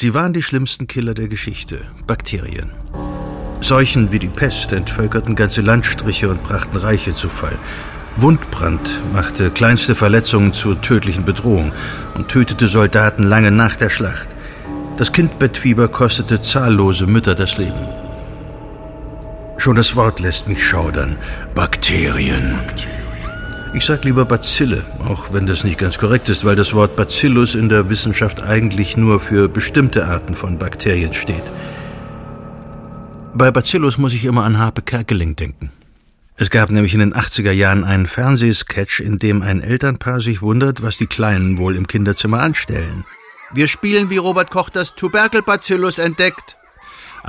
Sie waren die schlimmsten Killer der Geschichte, Bakterien. Seuchen wie die Pest entvölkerten ganze Landstriche und brachten Reiche zu Fall. Wundbrand machte kleinste Verletzungen zur tödlichen Bedrohung und tötete Soldaten lange nach der Schlacht. Das Kindbettfieber kostete zahllose Mütter das Leben. Schon das Wort lässt mich schaudern. Bakterien. Ich sag lieber Bazille, auch wenn das nicht ganz korrekt ist, weil das Wort Bacillus in der Wissenschaft eigentlich nur für bestimmte Arten von Bakterien steht. Bei Bacillus muss ich immer an Harpe Kerkeling denken. Es gab nämlich in den 80er Jahren einen Fernsehsketch, in dem ein Elternpaar sich wundert, was die Kleinen wohl im Kinderzimmer anstellen. Wir spielen, wie Robert Koch das Tuberkelbacillus entdeckt.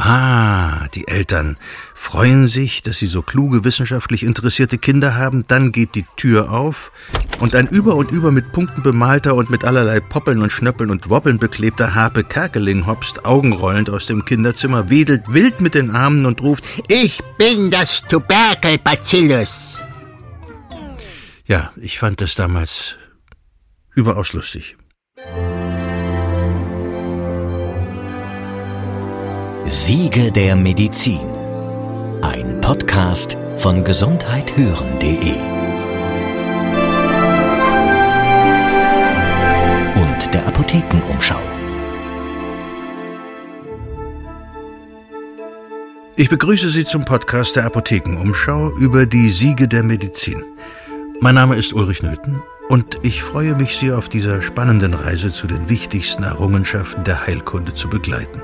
Ah, die Eltern freuen sich, dass sie so kluge, wissenschaftlich interessierte Kinder haben, dann geht die Tür auf und ein über und über mit Punkten bemalter und mit allerlei Poppeln und Schnöppeln und Wobbeln beklebter Harpe Kerkeling hopst augenrollend aus dem Kinderzimmer, wedelt wild mit den Armen und ruft, ich bin das Tuberkelbacillus. Ja, ich fand das damals überaus lustig. Siege der Medizin. Ein Podcast von gesundheithören.de und der Apothekenumschau. Ich begrüße Sie zum Podcast der Apothekenumschau über die Siege der Medizin. Mein Name ist Ulrich Nöthen und ich freue mich, Sie auf dieser spannenden Reise zu den wichtigsten Errungenschaften der Heilkunde zu begleiten.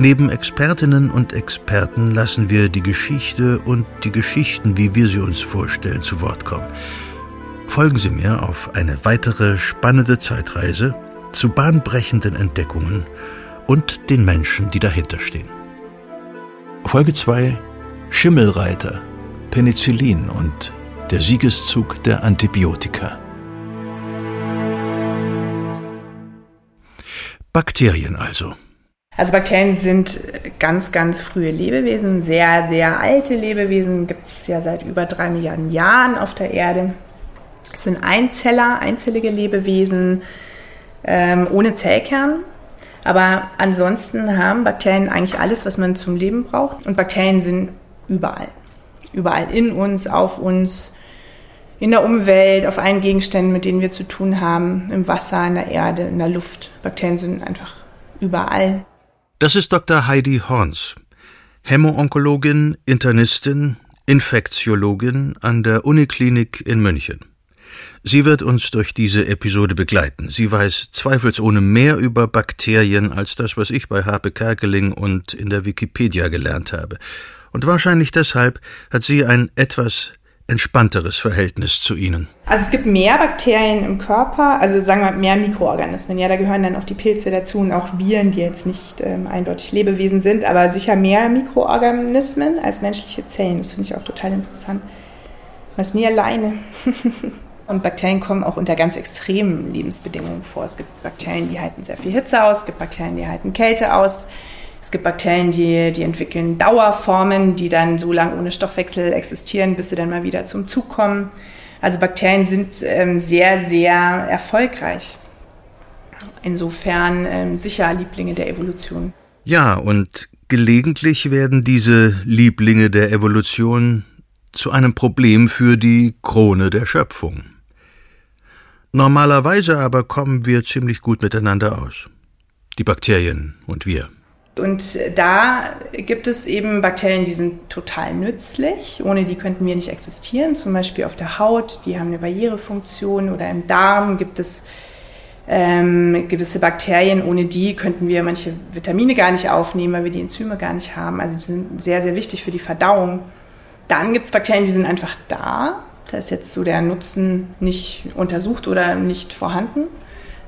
Neben Expertinnen und Experten lassen wir die Geschichte und die Geschichten, wie wir sie uns vorstellen, zu Wort kommen. Folgen Sie mir auf eine weitere spannende Zeitreise zu bahnbrechenden Entdeckungen und den Menschen, die dahinter stehen. Folge 2 Schimmelreiter, Penicillin und der Siegeszug der Antibiotika. Bakterien also. Also Bakterien sind ganz, ganz frühe Lebewesen, sehr, sehr alte Lebewesen, gibt es ja seit über drei Milliarden Jahren auf der Erde. Es sind Einzeller, einzellige Lebewesen ähm, ohne Zellkern. Aber ansonsten haben Bakterien eigentlich alles, was man zum Leben braucht. Und Bakterien sind überall. Überall in uns, auf uns, in der Umwelt, auf allen Gegenständen, mit denen wir zu tun haben, im Wasser, in der Erde, in der Luft. Bakterien sind einfach überall. Das ist Dr. Heidi Horns, Hämo-Onkologin, Internistin, Infektiologin an der Uniklinik in München. Sie wird uns durch diese Episode begleiten. Sie weiß zweifelsohne mehr über Bakterien als das, was ich bei Harpe Kerkeling und in der Wikipedia gelernt habe. Und wahrscheinlich deshalb hat sie ein etwas entspannteres Verhältnis zu ihnen? Also es gibt mehr Bakterien im Körper, also sagen wir mehr Mikroorganismen. Ja, da gehören dann auch die Pilze dazu und auch Viren, die jetzt nicht ähm, eindeutig Lebewesen sind, aber sicher mehr Mikroorganismen als menschliche Zellen. Das finde ich auch total interessant. Man ist nie alleine. und Bakterien kommen auch unter ganz extremen Lebensbedingungen vor. Es gibt Bakterien, die halten sehr viel Hitze aus, es gibt Bakterien, die halten Kälte aus. Es gibt Bakterien, die, die entwickeln Dauerformen, die dann so lange ohne Stoffwechsel existieren, bis sie dann mal wieder zum Zug kommen. Also Bakterien sind ähm, sehr, sehr erfolgreich. Insofern ähm, sicher Lieblinge der Evolution. Ja, und gelegentlich werden diese Lieblinge der Evolution zu einem Problem für die Krone der Schöpfung. Normalerweise aber kommen wir ziemlich gut miteinander aus. Die Bakterien und wir. Und da gibt es eben Bakterien, die sind total nützlich. Ohne die könnten wir nicht existieren. Zum Beispiel auf der Haut, die haben eine Barrierefunktion. Oder im Darm gibt es ähm, gewisse Bakterien. Ohne die könnten wir manche Vitamine gar nicht aufnehmen, weil wir die Enzyme gar nicht haben. Also die sind sehr, sehr wichtig für die Verdauung. Dann gibt es Bakterien, die sind einfach da. Da ist jetzt so der Nutzen nicht untersucht oder nicht vorhanden.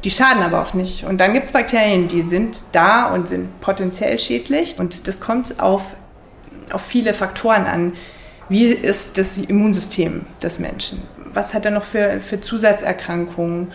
Die schaden aber auch nicht. Und dann gibt es Bakterien, die sind da und sind potenziell schädlich. Und das kommt auf, auf viele Faktoren an. Wie ist das Immunsystem des Menschen? Was hat er noch für, für Zusatzerkrankungen?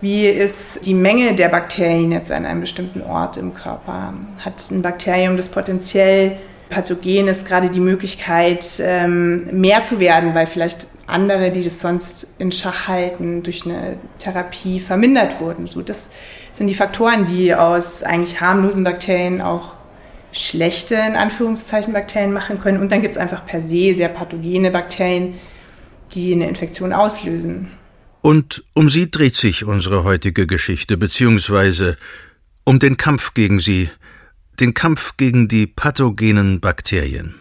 Wie ist die Menge der Bakterien jetzt an einem bestimmten Ort im Körper? Hat ein Bakterium, das potenziell pathogen ist, gerade die Möglichkeit, ähm, mehr zu werden, weil vielleicht andere, die das sonst in Schach halten, durch eine Therapie vermindert wurden. So, das sind die Faktoren, die aus eigentlich harmlosen Bakterien auch schlechte, in Anführungszeichen, Bakterien machen können. Und dann gibt es einfach per se sehr pathogene Bakterien, die eine Infektion auslösen. Und um sie dreht sich unsere heutige Geschichte, beziehungsweise um den Kampf gegen sie, den Kampf gegen die pathogenen Bakterien.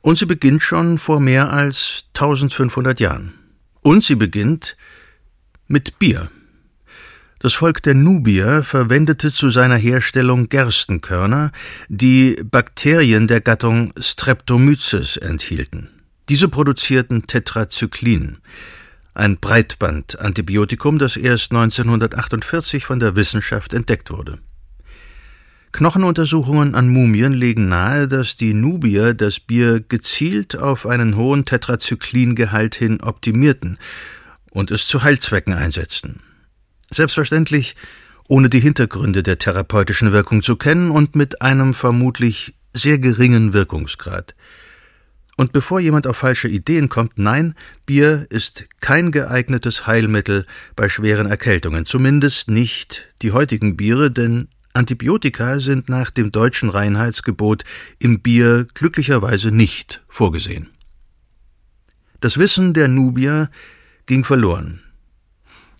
Und sie beginnt schon vor mehr als 1500 Jahren. Und sie beginnt mit Bier. Das Volk der Nubier verwendete zu seiner Herstellung Gerstenkörner, die Bakterien der Gattung Streptomyces enthielten. Diese produzierten Tetrazyklin, ein Breitbandantibiotikum, das erst 1948 von der Wissenschaft entdeckt wurde. Knochenuntersuchungen an Mumien legen nahe, dass die Nubier das Bier gezielt auf einen hohen Tetrazyklingehalt hin optimierten und es zu Heilzwecken einsetzten. Selbstverständlich ohne die Hintergründe der therapeutischen Wirkung zu kennen und mit einem vermutlich sehr geringen Wirkungsgrad. Und bevor jemand auf falsche Ideen kommt, nein, Bier ist kein geeignetes Heilmittel bei schweren Erkältungen, zumindest nicht die heutigen Biere, denn Antibiotika sind nach dem deutschen Reinheitsgebot im Bier glücklicherweise nicht vorgesehen. Das Wissen der Nubier ging verloren.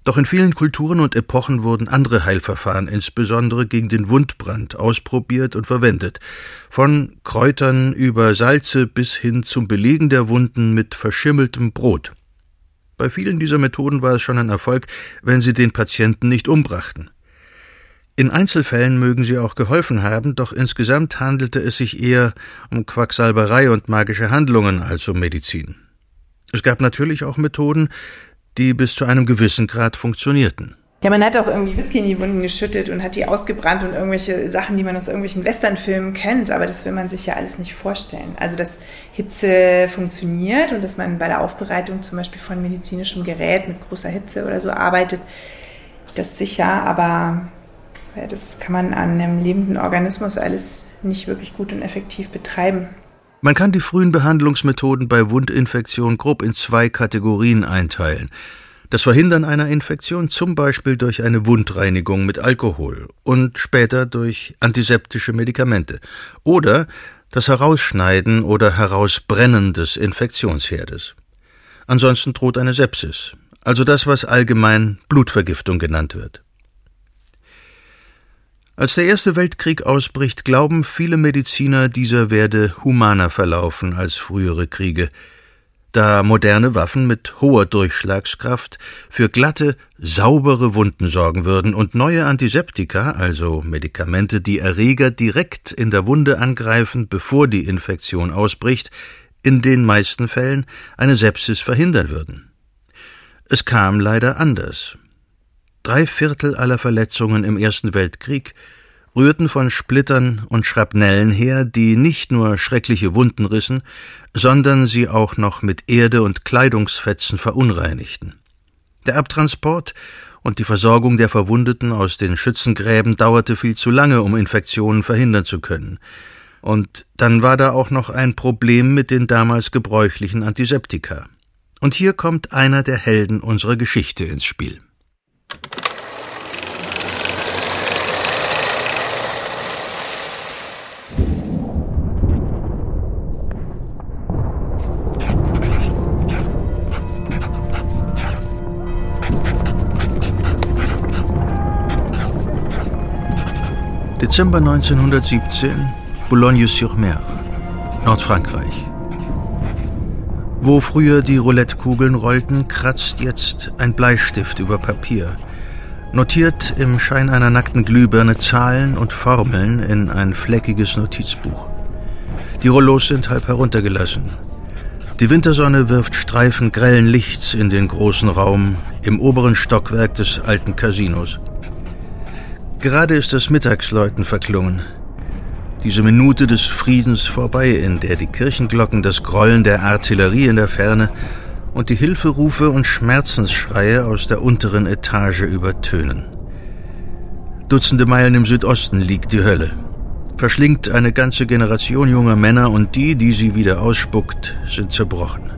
Doch in vielen Kulturen und Epochen wurden andere Heilverfahren, insbesondere gegen den Wundbrand, ausprobiert und verwendet. Von Kräutern über Salze bis hin zum Belegen der Wunden mit verschimmeltem Brot. Bei vielen dieser Methoden war es schon ein Erfolg, wenn sie den Patienten nicht umbrachten. In Einzelfällen mögen sie auch geholfen haben, doch insgesamt handelte es sich eher um Quacksalberei und magische Handlungen als um Medizin. Es gab natürlich auch Methoden, die bis zu einem gewissen Grad funktionierten. Ja, man hat auch irgendwie Whisky in die Wunden geschüttet und hat die ausgebrannt und irgendwelche Sachen, die man aus irgendwelchen Westernfilmen kennt, aber das will man sich ja alles nicht vorstellen. Also, dass Hitze funktioniert und dass man bei der Aufbereitung zum Beispiel von medizinischem Gerät mit großer Hitze oder so arbeitet, das sicher, aber das kann man an einem lebenden Organismus alles nicht wirklich gut und effektiv betreiben. Man kann die frühen Behandlungsmethoden bei Wundinfektionen grob in zwei Kategorien einteilen. Das Verhindern einer Infektion zum Beispiel durch eine Wundreinigung mit Alkohol und später durch antiseptische Medikamente oder das Herausschneiden oder Herausbrennen des Infektionsherdes. Ansonsten droht eine Sepsis, also das, was allgemein Blutvergiftung genannt wird. Als der Erste Weltkrieg ausbricht, glauben viele Mediziner, dieser werde humaner verlaufen als frühere Kriege, da moderne Waffen mit hoher Durchschlagskraft für glatte, saubere Wunden sorgen würden und neue Antiseptika, also Medikamente, die Erreger direkt in der Wunde angreifen, bevor die Infektion ausbricht, in den meisten Fällen eine Sepsis verhindern würden. Es kam leider anders. Drei Viertel aller Verletzungen im Ersten Weltkrieg rührten von Splittern und Schrapnellen her, die nicht nur schreckliche Wunden rissen, sondern sie auch noch mit Erde und Kleidungsfetzen verunreinigten. Der Abtransport und die Versorgung der Verwundeten aus den Schützengräben dauerte viel zu lange, um Infektionen verhindern zu können. Und dann war da auch noch ein Problem mit den damals gebräuchlichen Antiseptika. Und hier kommt einer der Helden unserer Geschichte ins Spiel. Dezember 1917, Boulogne-sur-Mer, Nordfrankreich. Wo früher die Roulettekugeln rollten, kratzt jetzt ein Bleistift über Papier, notiert im Schein einer nackten Glühbirne Zahlen und Formeln in ein fleckiges Notizbuch. Die Rollos sind halb heruntergelassen. Die Wintersonne wirft Streifen grellen Lichts in den großen Raum im oberen Stockwerk des alten Casinos. Gerade ist das Mittagsläuten verklungen. Diese Minute des Friedens vorbei, in der die Kirchenglocken das Grollen der Artillerie in der Ferne und die Hilferufe und Schmerzensschreie aus der unteren Etage übertönen. Dutzende Meilen im Südosten liegt die Hölle. Verschlingt eine ganze Generation junger Männer und die, die sie wieder ausspuckt, sind zerbrochen.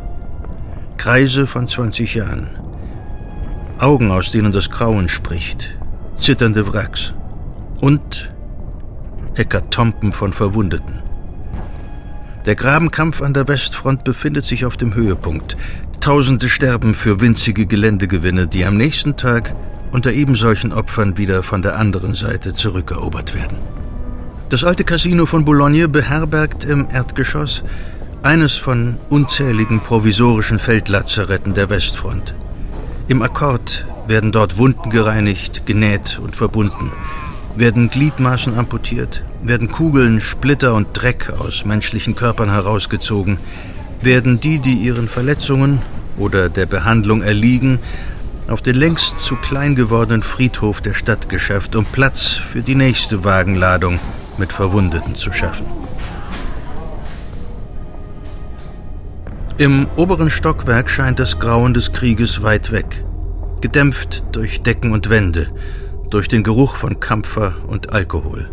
Kreise von 20 Jahren. Augen, aus denen das Grauen spricht, zitternde Wracks und Hekatomben von Verwundeten. Der Grabenkampf an der Westfront befindet sich auf dem Höhepunkt. Tausende sterben für winzige Geländegewinne, die am nächsten Tag unter ebensolchen Opfern wieder von der anderen Seite zurückerobert werden. Das alte Casino von Boulogne beherbergt im Erdgeschoss eines von unzähligen provisorischen Feldlazaretten der Westfront. Im Akkord werden dort Wunden gereinigt, genäht und verbunden, werden Gliedmaßen amputiert, werden Kugeln, Splitter und Dreck aus menschlichen Körpern herausgezogen, werden die, die ihren Verletzungen oder der Behandlung erliegen, auf den längst zu klein gewordenen Friedhof der Stadt geschafft, um Platz für die nächste Wagenladung mit Verwundeten zu schaffen. Im oberen Stockwerk scheint das Grauen des Krieges weit weg, gedämpft durch Decken und Wände, durch den Geruch von Kampfer und Alkohol.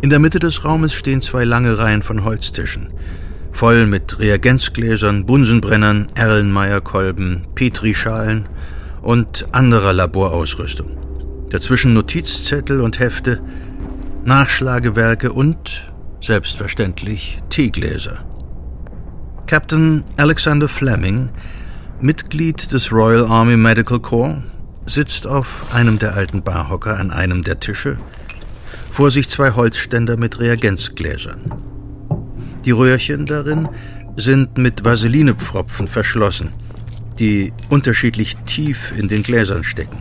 In der Mitte des Raumes stehen zwei lange Reihen von Holztischen, voll mit Reagenzgläsern, Bunsenbrennern, Erlenmeyerkolben, Petrischalen und anderer Laborausrüstung. Dazwischen Notizzettel und Hefte, Nachschlagewerke und, selbstverständlich, Teegläser. Captain Alexander Fleming, Mitglied des Royal Army Medical Corps, sitzt auf einem der alten Barhocker an einem der Tische, vor sich zwei Holzständer mit Reagenzgläsern. Die Röhrchen darin sind mit Vaselinepfropfen verschlossen, die unterschiedlich tief in den Gläsern stecken.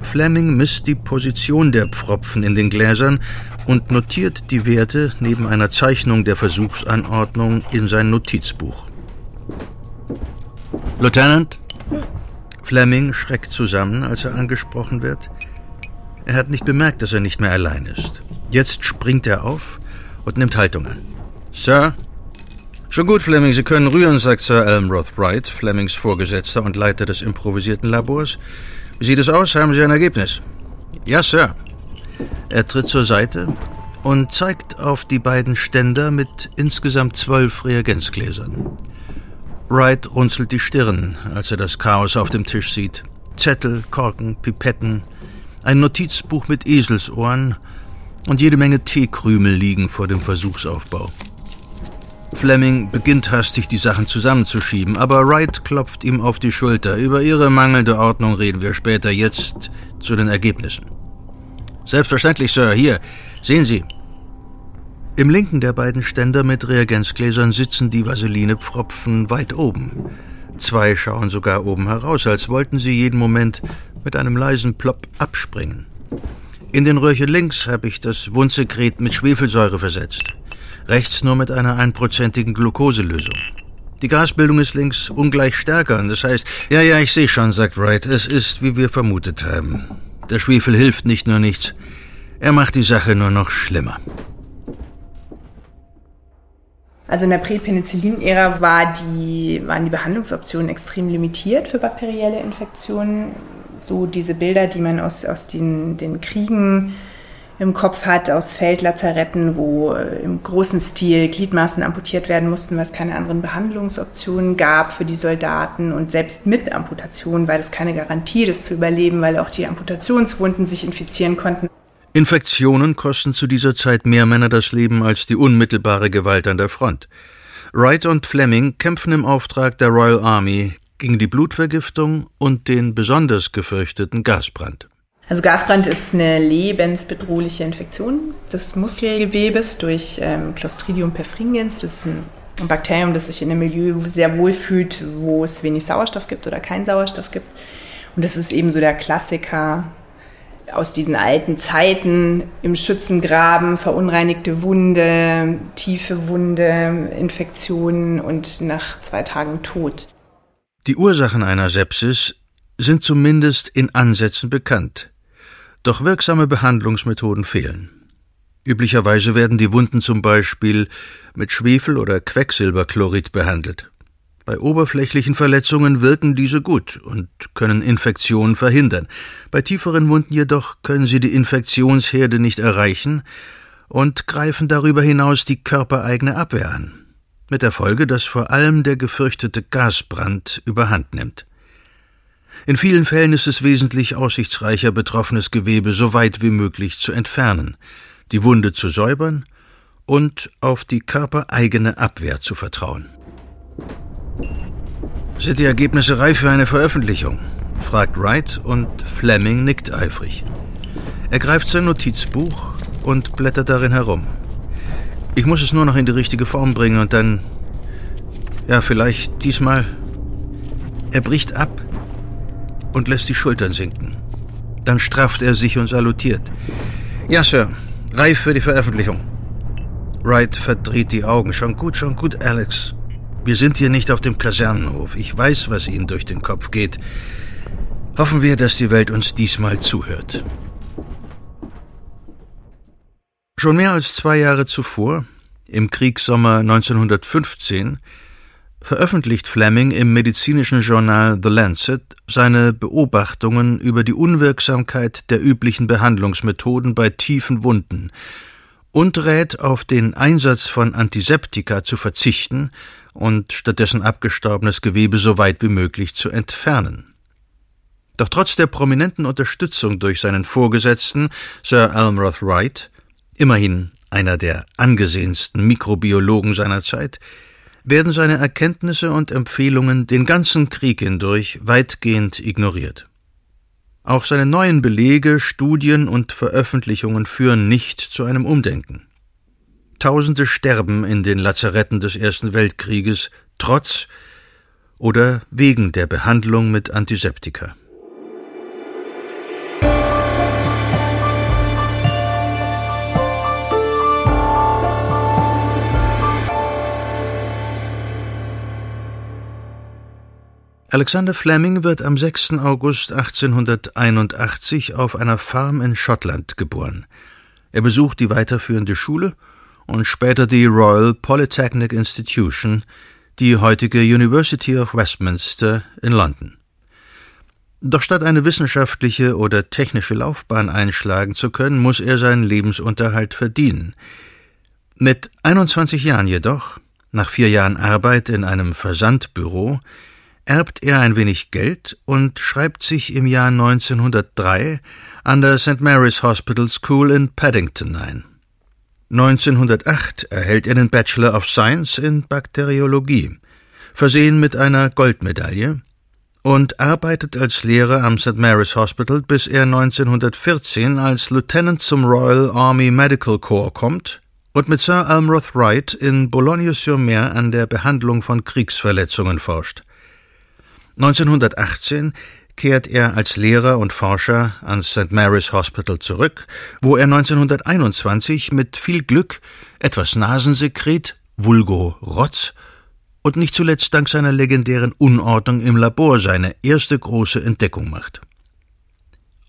Fleming misst die Position der Pfropfen in den Gläsern und notiert die Werte neben einer Zeichnung der Versuchsanordnung in sein Notizbuch. Lieutenant? Fleming schreckt zusammen, als er angesprochen wird. Er hat nicht bemerkt, dass er nicht mehr allein ist. Jetzt springt er auf und nimmt Haltung an. Sir? Schon gut, Fleming, Sie können rühren, sagt Sir Elmroth Wright, Flemings Vorgesetzter und Leiter des improvisierten Labors. Wie sieht es aus? Haben Sie ein Ergebnis? Ja, Sir. Er tritt zur Seite und zeigt auf die beiden Ständer mit insgesamt zwölf Reagenzgläsern. Wright runzelt die Stirn, als er das Chaos auf dem Tisch sieht. Zettel, Korken, Pipetten, ein Notizbuch mit Eselsohren und jede Menge Teekrümel liegen vor dem Versuchsaufbau. Fleming beginnt hastig, die Sachen zusammenzuschieben, aber Wright klopft ihm auf die Schulter. Über ihre mangelnde Ordnung reden wir später. Jetzt zu den Ergebnissen. Selbstverständlich, Sir. Hier, sehen Sie. Im linken der beiden Ständer mit Reagenzgläsern sitzen die Vaselinepfropfen weit oben. Zwei schauen sogar oben heraus, als wollten sie jeden Moment mit einem leisen Plopp abspringen. In den Röhrchen links habe ich das Wundsekret mit Schwefelsäure versetzt. Rechts nur mit einer einprozentigen Glukoselösung. Die Gasbildung ist links ungleich stärker. Das heißt, ja, ja, ich sehe schon, sagt Wright, es ist, wie wir vermutet haben. Der Schwefel hilft nicht nur nichts, er macht die Sache nur noch schlimmer. Also in der Präpenicillin-Ära war die, waren die Behandlungsoptionen extrem limitiert für bakterielle Infektionen. So diese Bilder, die man aus, aus den, den Kriegen im Kopf hat, aus Feldlazaretten, wo äh, im großen Stil Gliedmaßen amputiert werden mussten, weil es keine anderen Behandlungsoptionen gab für die Soldaten und selbst mit Amputation war das keine Garantie, das zu überleben, weil auch die Amputationswunden sich infizieren konnten. Infektionen kosten zu dieser Zeit mehr Männer das Leben als die unmittelbare Gewalt an der Front. Wright und Fleming kämpfen im Auftrag der Royal Army gegen die Blutvergiftung und den besonders gefürchteten Gasbrand. Also Gasbrand ist eine lebensbedrohliche Infektion des Muskelgewebes durch ähm, Clostridium perfringens. Das ist ein Bakterium, das sich in einem Milieu sehr wohl fühlt, wo es wenig Sauerstoff gibt oder keinen Sauerstoff gibt. Und das ist eben so der Klassiker aus diesen alten Zeiten im Schützengraben, verunreinigte Wunde, tiefe Wunde, Infektionen und nach zwei Tagen Tod. Die Ursachen einer Sepsis sind zumindest in Ansätzen bekannt. Doch wirksame Behandlungsmethoden fehlen. Üblicherweise werden die Wunden zum Beispiel mit Schwefel oder Quecksilberchlorid behandelt. Bei oberflächlichen Verletzungen wirken diese gut und können Infektionen verhindern. Bei tieferen Wunden jedoch können sie die Infektionsherde nicht erreichen und greifen darüber hinaus die körpereigene Abwehr an. mit der Folge, dass vor allem der gefürchtete Gasbrand überhand nimmt. In vielen Fällen ist es wesentlich aussichtsreicher, betroffenes Gewebe so weit wie möglich zu entfernen, die Wunde zu säubern und auf die körpereigene Abwehr zu vertrauen. Sind die Ergebnisse reif für eine Veröffentlichung? fragt Wright und Fleming nickt eifrig. Er greift sein Notizbuch und blättert darin herum. Ich muss es nur noch in die richtige Form bringen und dann. Ja, vielleicht diesmal. Er bricht ab und lässt die Schultern sinken. Dann strafft er sich und salutiert. Ja, Sir, reif für die Veröffentlichung. Wright verdreht die Augen. Schon gut, schon gut, Alex. Wir sind hier nicht auf dem Kasernenhof. Ich weiß, was Ihnen durch den Kopf geht. Hoffen wir, dass die Welt uns diesmal zuhört. Schon mehr als zwei Jahre zuvor, im Kriegssommer 1915, veröffentlicht Fleming im medizinischen Journal The Lancet seine Beobachtungen über die Unwirksamkeit der üblichen Behandlungsmethoden bei tiefen Wunden und rät auf den Einsatz von Antiseptika zu verzichten und stattdessen abgestorbenes Gewebe so weit wie möglich zu entfernen. Doch trotz der prominenten Unterstützung durch seinen Vorgesetzten, Sir Almroth Wright, immerhin einer der angesehensten Mikrobiologen seiner Zeit, werden seine Erkenntnisse und Empfehlungen den ganzen Krieg hindurch weitgehend ignoriert. Auch seine neuen Belege, Studien und Veröffentlichungen führen nicht zu einem Umdenken. Tausende sterben in den Lazaretten des Ersten Weltkrieges trotz oder wegen der Behandlung mit Antiseptika. Alexander Fleming wird am 6. August 1881 auf einer Farm in Schottland geboren. Er besucht die weiterführende Schule und später die Royal Polytechnic Institution, die heutige University of Westminster in London. Doch statt eine wissenschaftliche oder technische Laufbahn einschlagen zu können, muss er seinen Lebensunterhalt verdienen. Mit 21 Jahren jedoch, nach vier Jahren Arbeit in einem Versandbüro, erbt er ein wenig Geld und schreibt sich im Jahr 1903 an der St. Mary's Hospital School in Paddington ein. 1908 erhält er den Bachelor of Science in Bakteriologie, versehen mit einer Goldmedaille, und arbeitet als Lehrer am St. Mary's Hospital, bis er 1914 als Lieutenant zum Royal Army Medical Corps kommt und mit Sir Almroth Wright in Boulogne-sur-Mer an der Behandlung von Kriegsverletzungen forscht. 1918 kehrt er als Lehrer und Forscher ans St. Mary's Hospital zurück, wo er 1921 mit viel Glück etwas Nasensekret, vulgo Rotz, und nicht zuletzt dank seiner legendären Unordnung im Labor seine erste große Entdeckung macht.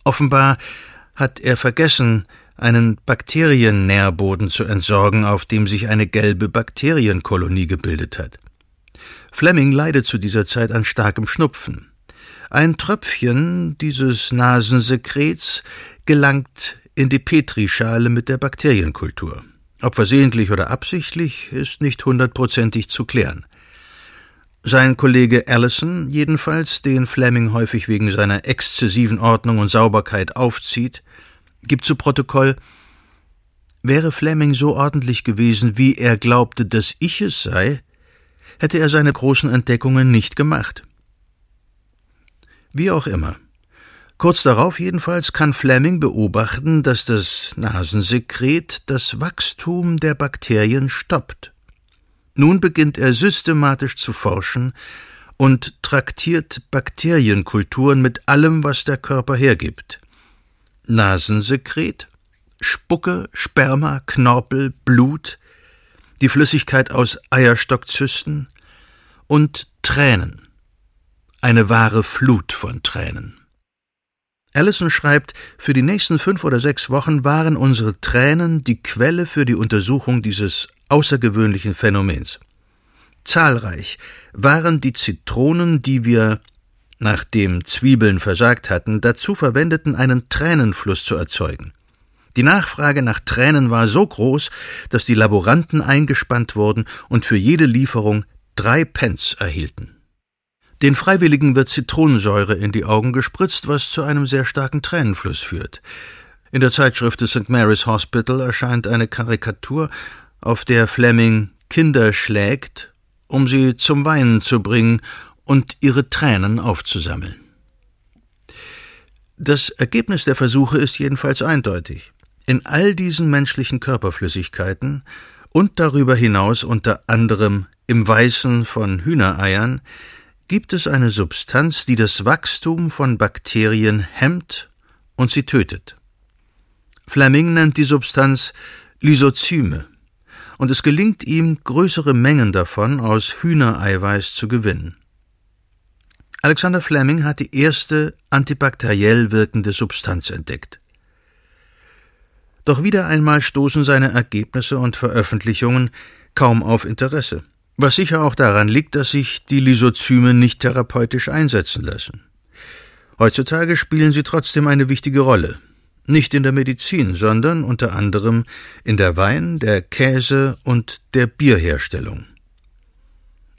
Offenbar hat er vergessen, einen Bakteriennährboden zu entsorgen, auf dem sich eine gelbe Bakterienkolonie gebildet hat. Fleming leidet zu dieser Zeit an starkem Schnupfen. Ein Tröpfchen dieses Nasensekrets gelangt in die Petrischale mit der Bakterienkultur. Ob versehentlich oder absichtlich, ist nicht hundertprozentig zu klären. Sein Kollege Allison, jedenfalls, den Fleming häufig wegen seiner exzessiven Ordnung und Sauberkeit aufzieht, gibt zu Protokoll, wäre Fleming so ordentlich gewesen, wie er glaubte, dass ich es sei, hätte er seine großen Entdeckungen nicht gemacht. Wie auch immer. Kurz darauf jedenfalls kann Fleming beobachten, dass das Nasensekret das Wachstum der Bakterien stoppt. Nun beginnt er systematisch zu forschen und traktiert Bakterienkulturen mit allem, was der Körper hergibt. Nasensekret, Spucke, Sperma, Knorpel, Blut, die Flüssigkeit aus Eierstockzysten und Tränen. Eine wahre Flut von Tränen. Allison schreibt, für die nächsten fünf oder sechs Wochen waren unsere Tränen die Quelle für die Untersuchung dieses außergewöhnlichen Phänomens. Zahlreich waren die Zitronen, die wir, nachdem Zwiebeln versagt hatten, dazu verwendeten, einen Tränenfluss zu erzeugen. Die Nachfrage nach Tränen war so groß, dass die Laboranten eingespannt wurden und für jede Lieferung drei Pence erhielten. Den Freiwilligen wird Zitronensäure in die Augen gespritzt, was zu einem sehr starken Tränenfluss führt. In der Zeitschrift des St. Mary's Hospital erscheint eine Karikatur, auf der Fleming Kinder schlägt, um sie zum Weinen zu bringen und ihre Tränen aufzusammeln. Das Ergebnis der Versuche ist jedenfalls eindeutig. In all diesen menschlichen Körperflüssigkeiten und darüber hinaus unter anderem im Weißen von Hühnereiern gibt es eine Substanz, die das Wachstum von Bakterien hemmt und sie tötet. Fleming nennt die Substanz Lysozyme, und es gelingt ihm, größere Mengen davon aus Hühnereiweiß zu gewinnen. Alexander Fleming hat die erste antibakteriell wirkende Substanz entdeckt. Doch wieder einmal stoßen seine Ergebnisse und Veröffentlichungen kaum auf Interesse, was sicher auch daran liegt, dass sich die Lysozyme nicht therapeutisch einsetzen lassen. Heutzutage spielen sie trotzdem eine wichtige Rolle, nicht in der Medizin, sondern unter anderem in der Wein-, der Käse- und der Bierherstellung.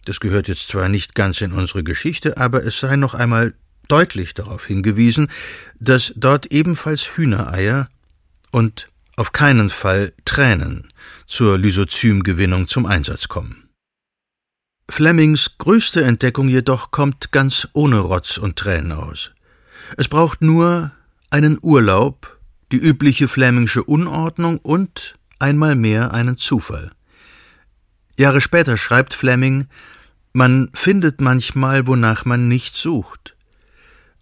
Das gehört jetzt zwar nicht ganz in unsere Geschichte, aber es sei noch einmal deutlich darauf hingewiesen, dass dort ebenfalls Hühnereier und auf keinen Fall Tränen zur Lysozymgewinnung zum Einsatz kommen. Flemings größte Entdeckung jedoch kommt ganz ohne Rotz und Tränen aus. Es braucht nur einen Urlaub, die übliche Flemingsche Unordnung und einmal mehr einen Zufall. Jahre später schreibt Fleming, man findet manchmal, wonach man nicht sucht.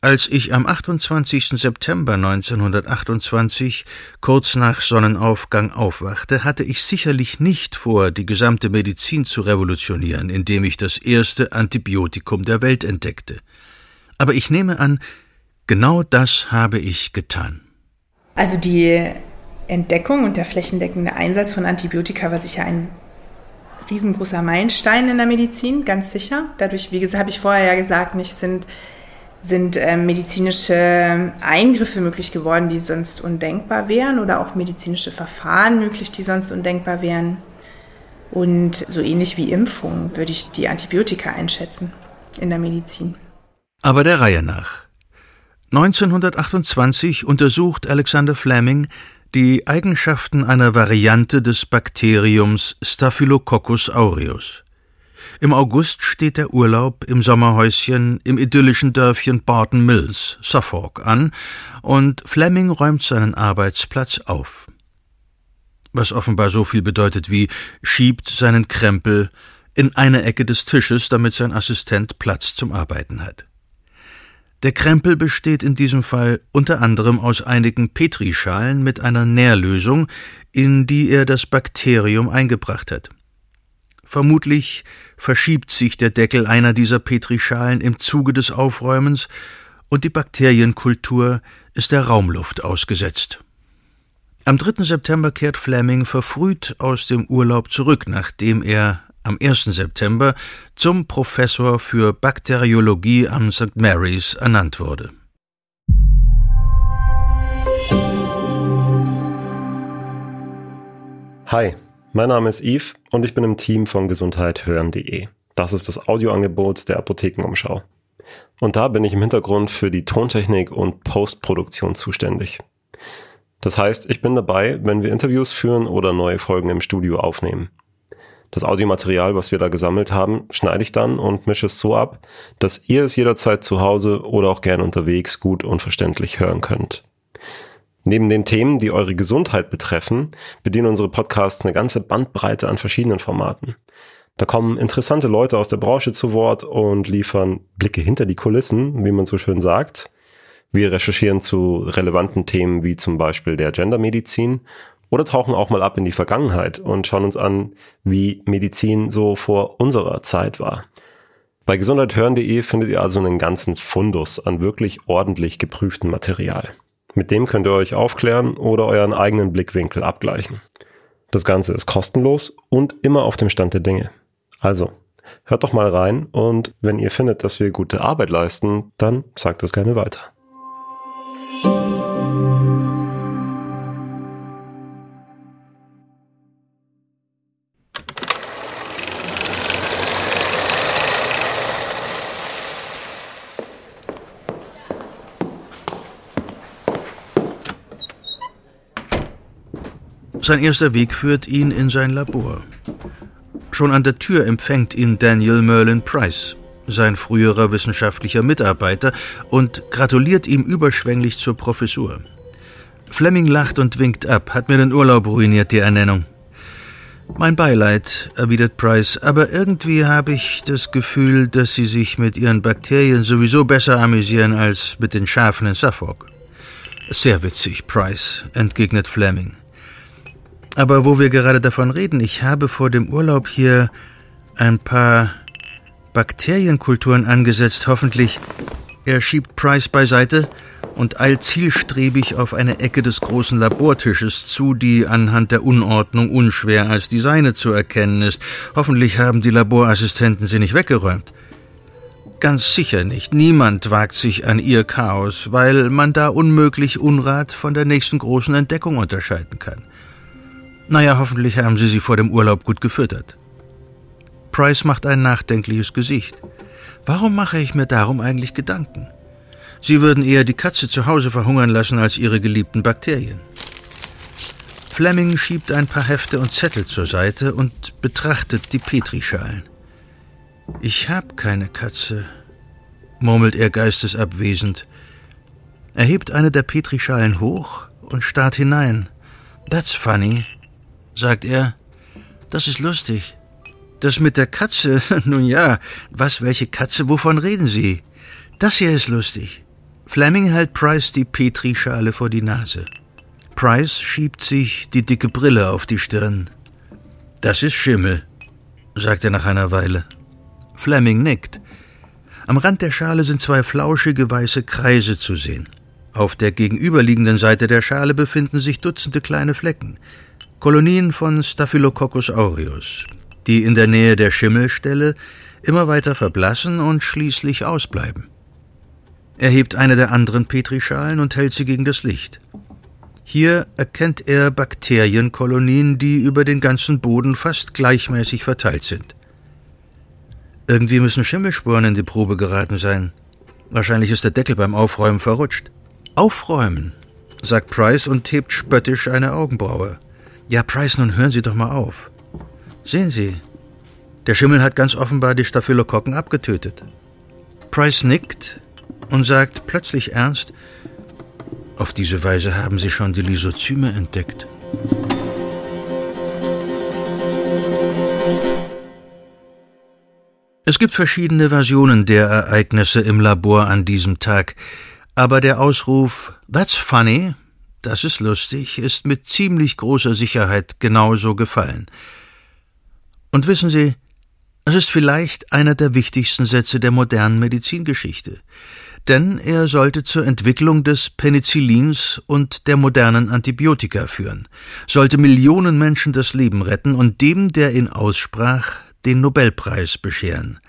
Als ich am 28. September 1928 kurz nach Sonnenaufgang aufwachte, hatte ich sicherlich nicht vor, die gesamte Medizin zu revolutionieren, indem ich das erste Antibiotikum der Welt entdeckte. Aber ich nehme an, genau das habe ich getan. Also die Entdeckung und der flächendeckende Einsatz von Antibiotika war sicher ein riesengroßer Meilenstein in der Medizin, ganz sicher. Dadurch, wie gesagt, habe ich vorher ja gesagt, nicht sind sind äh, medizinische Eingriffe möglich geworden, die sonst undenkbar wären oder auch medizinische Verfahren möglich, die sonst undenkbar wären. Und so ähnlich wie Impfung würde ich die Antibiotika einschätzen in der Medizin. Aber der Reihe nach. 1928 untersucht Alexander Fleming die Eigenschaften einer Variante des Bakteriums Staphylococcus aureus. Im August steht der Urlaub im Sommerhäuschen im idyllischen Dörfchen Barton Mills, Suffolk, an, und Fleming räumt seinen Arbeitsplatz auf. Was offenbar so viel bedeutet wie schiebt seinen Krempel in eine Ecke des Tisches, damit sein Assistent Platz zum Arbeiten hat. Der Krempel besteht in diesem Fall unter anderem aus einigen Petrischalen mit einer Nährlösung, in die er das Bakterium eingebracht hat. Vermutlich verschiebt sich der Deckel einer dieser Petrischalen im Zuge des Aufräumens und die Bakterienkultur ist der Raumluft ausgesetzt. Am 3. September kehrt Fleming verfrüht aus dem Urlaub zurück, nachdem er am 1. September zum Professor für Bakteriologie am St. Mary's ernannt wurde. Hi, mein Name ist Yves und ich bin im Team von gesundheithören.de. Das ist das Audioangebot der Apothekenumschau. Und da bin ich im Hintergrund für die Tontechnik und Postproduktion zuständig. Das heißt, ich bin dabei, wenn wir Interviews führen oder neue Folgen im Studio aufnehmen. Das Audiomaterial, was wir da gesammelt haben, schneide ich dann und mische es so ab, dass ihr es jederzeit zu Hause oder auch gern unterwegs gut und verständlich hören könnt. Neben den Themen, die eure Gesundheit betreffen, bedienen unsere Podcasts eine ganze Bandbreite an verschiedenen Formaten. Da kommen interessante Leute aus der Branche zu Wort und liefern Blicke hinter die Kulissen, wie man so schön sagt. Wir recherchieren zu relevanten Themen wie zum Beispiel der Gendermedizin oder tauchen auch mal ab in die Vergangenheit und schauen uns an, wie Medizin so vor unserer Zeit war. Bei gesundheithören.de findet ihr also einen ganzen Fundus an wirklich ordentlich geprüftem Material. Mit dem könnt ihr euch aufklären oder euren eigenen Blickwinkel abgleichen. Das Ganze ist kostenlos und immer auf dem Stand der Dinge. Also, hört doch mal rein und wenn ihr findet, dass wir gute Arbeit leisten, dann sagt es gerne weiter. Sein erster Weg führt ihn in sein Labor. Schon an der Tür empfängt ihn Daniel Merlin Price, sein früherer wissenschaftlicher Mitarbeiter, und gratuliert ihm überschwänglich zur Professur. Fleming lacht und winkt ab, hat mir den Urlaub ruiniert, die Ernennung. Mein Beileid, erwidert Price, aber irgendwie habe ich das Gefühl, dass Sie sich mit Ihren Bakterien sowieso besser amüsieren als mit den Schafen in Suffolk. Sehr witzig, Price, entgegnet Fleming. Aber wo wir gerade davon reden, ich habe vor dem Urlaub hier ein paar Bakterienkulturen angesetzt, hoffentlich. Er schiebt Price beiseite und eilt zielstrebig auf eine Ecke des großen Labortisches zu, die anhand der Unordnung unschwer als die seine zu erkennen ist. Hoffentlich haben die Laborassistenten sie nicht weggeräumt. Ganz sicher nicht. Niemand wagt sich an ihr Chaos, weil man da unmöglich Unrat von der nächsten großen Entdeckung unterscheiden kann. Naja, hoffentlich haben sie sie vor dem Urlaub gut gefüttert. Price macht ein nachdenkliches Gesicht. Warum mache ich mir darum eigentlich Gedanken? Sie würden eher die Katze zu Hause verhungern lassen als ihre geliebten Bakterien. Fleming schiebt ein paar Hefte und Zettel zur Seite und betrachtet die Petrischalen. Ich hab keine Katze, murmelt er geistesabwesend. Er hebt eine der Petrischalen hoch und starrt hinein. That's funny, sagt er. Das ist lustig. Das mit der Katze, nun ja, was, welche Katze, wovon reden Sie? Das hier ist lustig. Fleming hält Price die Petrischale vor die Nase. Price schiebt sich die dicke Brille auf die Stirn. Das ist Schimmel, sagt er nach einer Weile. Fleming nickt. Am Rand der Schale sind zwei flauschige weiße Kreise zu sehen. Auf der gegenüberliegenden Seite der Schale befinden sich Dutzende kleine Flecken, Kolonien von Staphylococcus aureus, die in der Nähe der Schimmelstelle immer weiter verblassen und schließlich ausbleiben. Er hebt eine der anderen Petrischalen und hält sie gegen das Licht. Hier erkennt er Bakterienkolonien, die über den ganzen Boden fast gleichmäßig verteilt sind. Irgendwie müssen Schimmelspuren in die Probe geraten sein. Wahrscheinlich ist der Deckel beim Aufräumen verrutscht. Aufräumen, sagt Price und hebt spöttisch eine Augenbraue. Ja, Price, nun hören Sie doch mal auf. Sehen Sie, der Schimmel hat ganz offenbar die Staphylokokken abgetötet. Price nickt und sagt plötzlich ernst, auf diese Weise haben Sie schon die Lysozyme entdeckt. Es gibt verschiedene Versionen der Ereignisse im Labor an diesem Tag, aber der Ausruf That's funny, das ist lustig, ist mit ziemlich großer Sicherheit genauso gefallen. Und wissen Sie, es ist vielleicht einer der wichtigsten Sätze der modernen Medizingeschichte, denn er sollte zur Entwicklung des Penicillins und der modernen Antibiotika führen, sollte Millionen Menschen das Leben retten und dem, der ihn aussprach, den Nobelpreis bescheren.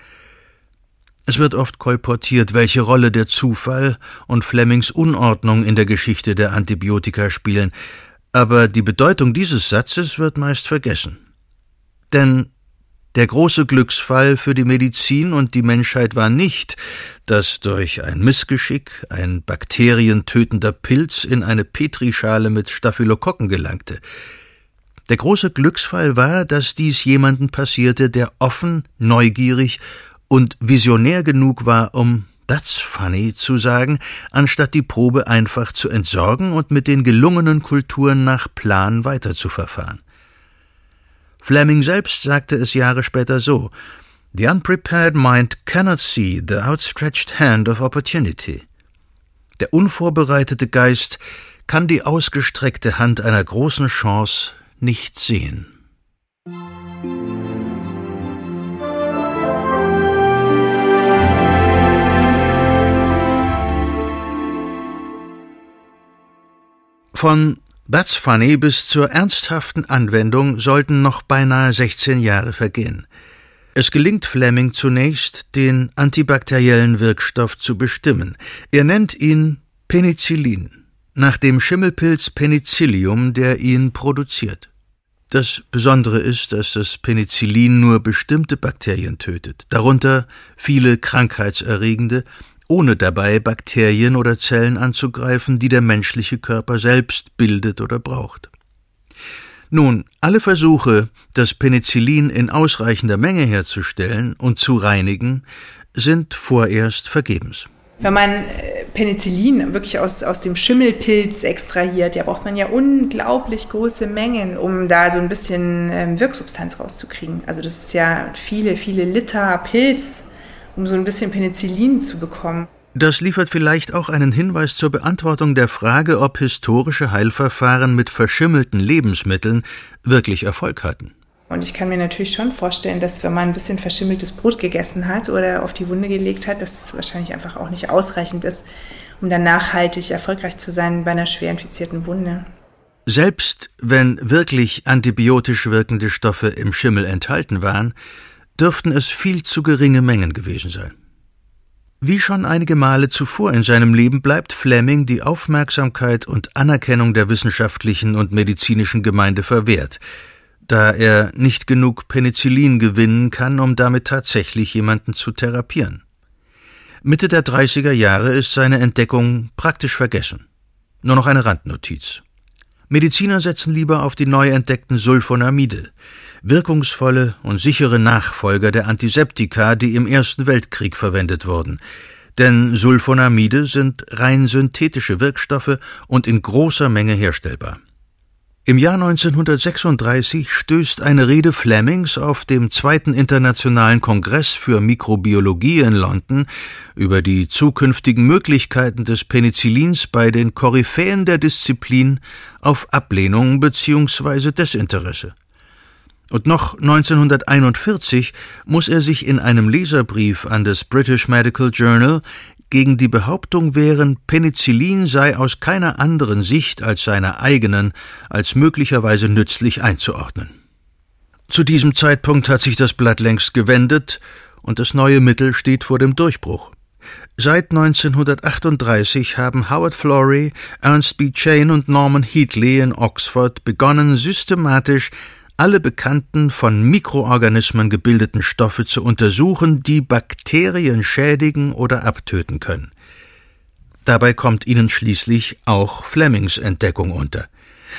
Es wird oft kolportiert, welche Rolle der Zufall und Flemings Unordnung in der Geschichte der Antibiotika spielen, aber die Bedeutung dieses Satzes wird meist vergessen. Denn der große Glücksfall für die Medizin und die Menschheit war nicht, dass durch ein Missgeschick ein bakterientötender Pilz in eine Petrischale mit Staphylokokken gelangte. Der große Glücksfall war, dass dies jemanden passierte, der offen, neugierig und visionär genug war, um That's funny zu sagen, anstatt die Probe einfach zu entsorgen und mit den gelungenen Kulturen nach Plan weiterzuverfahren. Fleming selbst sagte es Jahre später so The unprepared mind cannot see the outstretched hand of opportunity. Der unvorbereitete Geist kann die ausgestreckte Hand einer großen Chance nicht sehen. Von That's Funny bis zur ernsthaften Anwendung sollten noch beinahe 16 Jahre vergehen. Es gelingt Fleming zunächst, den antibakteriellen Wirkstoff zu bestimmen. Er nennt ihn Penicillin nach dem Schimmelpilz Penicillium, der ihn produziert. Das Besondere ist, dass das Penicillin nur bestimmte Bakterien tötet, darunter viele krankheitserregende, ohne dabei Bakterien oder Zellen anzugreifen, die der menschliche Körper selbst bildet oder braucht. Nun, alle Versuche, das Penicillin in ausreichender Menge herzustellen und zu reinigen, sind vorerst vergebens. Wenn man äh, Penicillin wirklich aus, aus dem Schimmelpilz extrahiert, ja, braucht man ja unglaublich große Mengen, um da so ein bisschen ähm, Wirksubstanz rauszukriegen. Also das ist ja viele, viele Liter Pilz, um so ein bisschen Penicillin zu bekommen. Das liefert vielleicht auch einen Hinweis zur Beantwortung der Frage, ob historische Heilverfahren mit verschimmelten Lebensmitteln wirklich Erfolg hatten. Und ich kann mir natürlich schon vorstellen, dass wenn man ein bisschen verschimmeltes Brot gegessen hat oder auf die Wunde gelegt hat, dass es wahrscheinlich einfach auch nicht ausreichend ist, um dann nachhaltig erfolgreich zu sein bei einer schwer infizierten Wunde. Selbst wenn wirklich antibiotisch wirkende Stoffe im Schimmel enthalten waren, dürften es viel zu geringe Mengen gewesen sein. Wie schon einige Male zuvor in seinem Leben bleibt Fleming die Aufmerksamkeit und Anerkennung der wissenschaftlichen und medizinischen Gemeinde verwehrt, da er nicht genug Penicillin gewinnen kann, um damit tatsächlich jemanden zu therapieren. Mitte der 30er Jahre ist seine Entdeckung praktisch vergessen. Nur noch eine Randnotiz. Mediziner setzen lieber auf die neu entdeckten Sulfonamide, wirkungsvolle und sichere Nachfolger der Antiseptika, die im Ersten Weltkrieg verwendet wurden. Denn Sulfonamide sind rein synthetische Wirkstoffe und in großer Menge herstellbar. Im Jahr 1936 stößt eine Rede Flemings auf dem zweiten Internationalen Kongress für Mikrobiologie in London über die zukünftigen Möglichkeiten des Penicillins bei den Koryphäen der Disziplin auf Ablehnung bzw. Desinteresse. Und noch 1941 muss er sich in einem Leserbrief an das British Medical Journal gegen die Behauptung wehren, Penicillin sei aus keiner anderen Sicht als seiner eigenen als möglicherweise nützlich einzuordnen. Zu diesem Zeitpunkt hat sich das Blatt längst gewendet und das neue Mittel steht vor dem Durchbruch. Seit 1938 haben Howard Florey, Ernst B. Chain und Norman Heatley in Oxford begonnen, systematisch alle bekannten von Mikroorganismen gebildeten Stoffe zu untersuchen, die Bakterien schädigen oder abtöten können. Dabei kommt ihnen schließlich auch Flemings Entdeckung unter.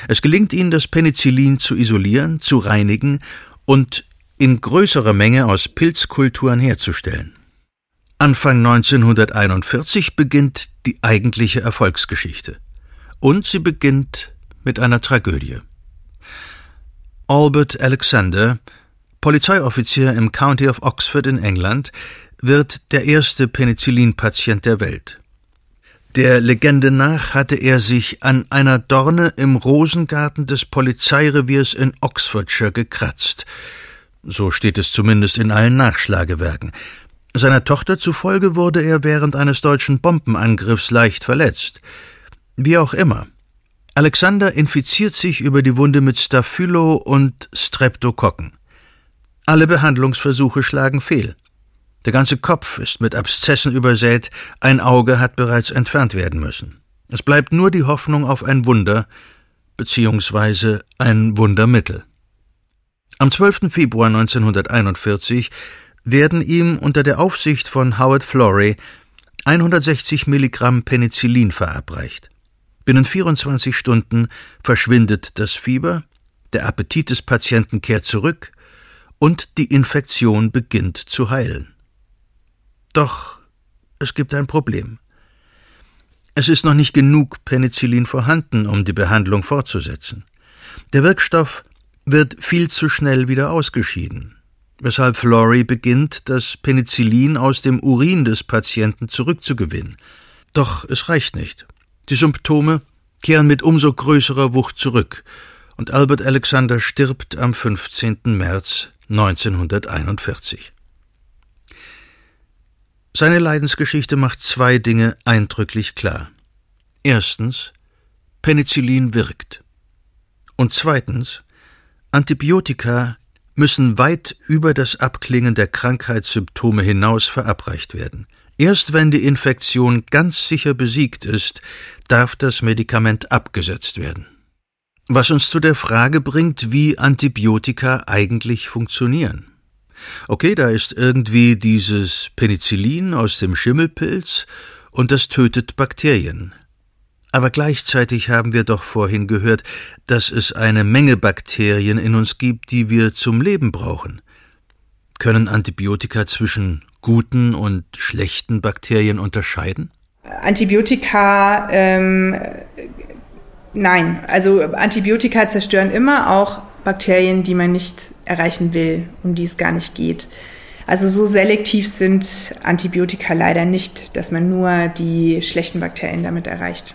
Es gelingt ihnen, das Penicillin zu isolieren, zu reinigen und in größerer Menge aus Pilzkulturen herzustellen. Anfang 1941 beginnt die eigentliche Erfolgsgeschichte. Und sie beginnt mit einer Tragödie. Albert Alexander, Polizeioffizier im County of Oxford in England, wird der erste Penicillin-Patient der Welt. Der Legende nach hatte er sich an einer Dorne im Rosengarten des Polizeireviers in Oxfordshire gekratzt. So steht es zumindest in allen Nachschlagewerken. Seiner Tochter zufolge wurde er während eines deutschen Bombenangriffs leicht verletzt. Wie auch immer. Alexander infiziert sich über die Wunde mit Staphylo und Streptokokken. Alle Behandlungsversuche schlagen fehl. Der ganze Kopf ist mit Abszessen übersät, ein Auge hat bereits entfernt werden müssen. Es bleibt nur die Hoffnung auf ein Wunder, beziehungsweise ein Wundermittel. Am 12. Februar 1941 werden ihm unter der Aufsicht von Howard Florey 160 Milligramm Penicillin verabreicht. Binnen 24 Stunden verschwindet das Fieber, der Appetit des Patienten kehrt zurück und die Infektion beginnt zu heilen. Doch es gibt ein Problem. Es ist noch nicht genug Penicillin vorhanden, um die Behandlung fortzusetzen. Der Wirkstoff wird viel zu schnell wieder ausgeschieden, weshalb Flory beginnt, das Penicillin aus dem Urin des Patienten zurückzugewinnen. Doch es reicht nicht. Die Symptome kehren mit umso größerer Wucht zurück, und Albert Alexander stirbt am 15. März 1941. Seine Leidensgeschichte macht zwei Dinge eindrücklich klar. Erstens, Penicillin wirkt. Und zweitens, Antibiotika müssen weit über das Abklingen der Krankheitssymptome hinaus verabreicht werden. Erst wenn die Infektion ganz sicher besiegt ist, darf das Medikament abgesetzt werden. Was uns zu der Frage bringt, wie Antibiotika eigentlich funktionieren. Okay, da ist irgendwie dieses Penicillin aus dem Schimmelpilz und das tötet Bakterien. Aber gleichzeitig haben wir doch vorhin gehört, dass es eine Menge Bakterien in uns gibt, die wir zum Leben brauchen. Können Antibiotika zwischen guten und schlechten Bakterien unterscheiden? Antibiotika, ähm, nein. Also Antibiotika zerstören immer auch Bakterien, die man nicht erreichen will, um die es gar nicht geht. Also so selektiv sind Antibiotika leider nicht, dass man nur die schlechten Bakterien damit erreicht.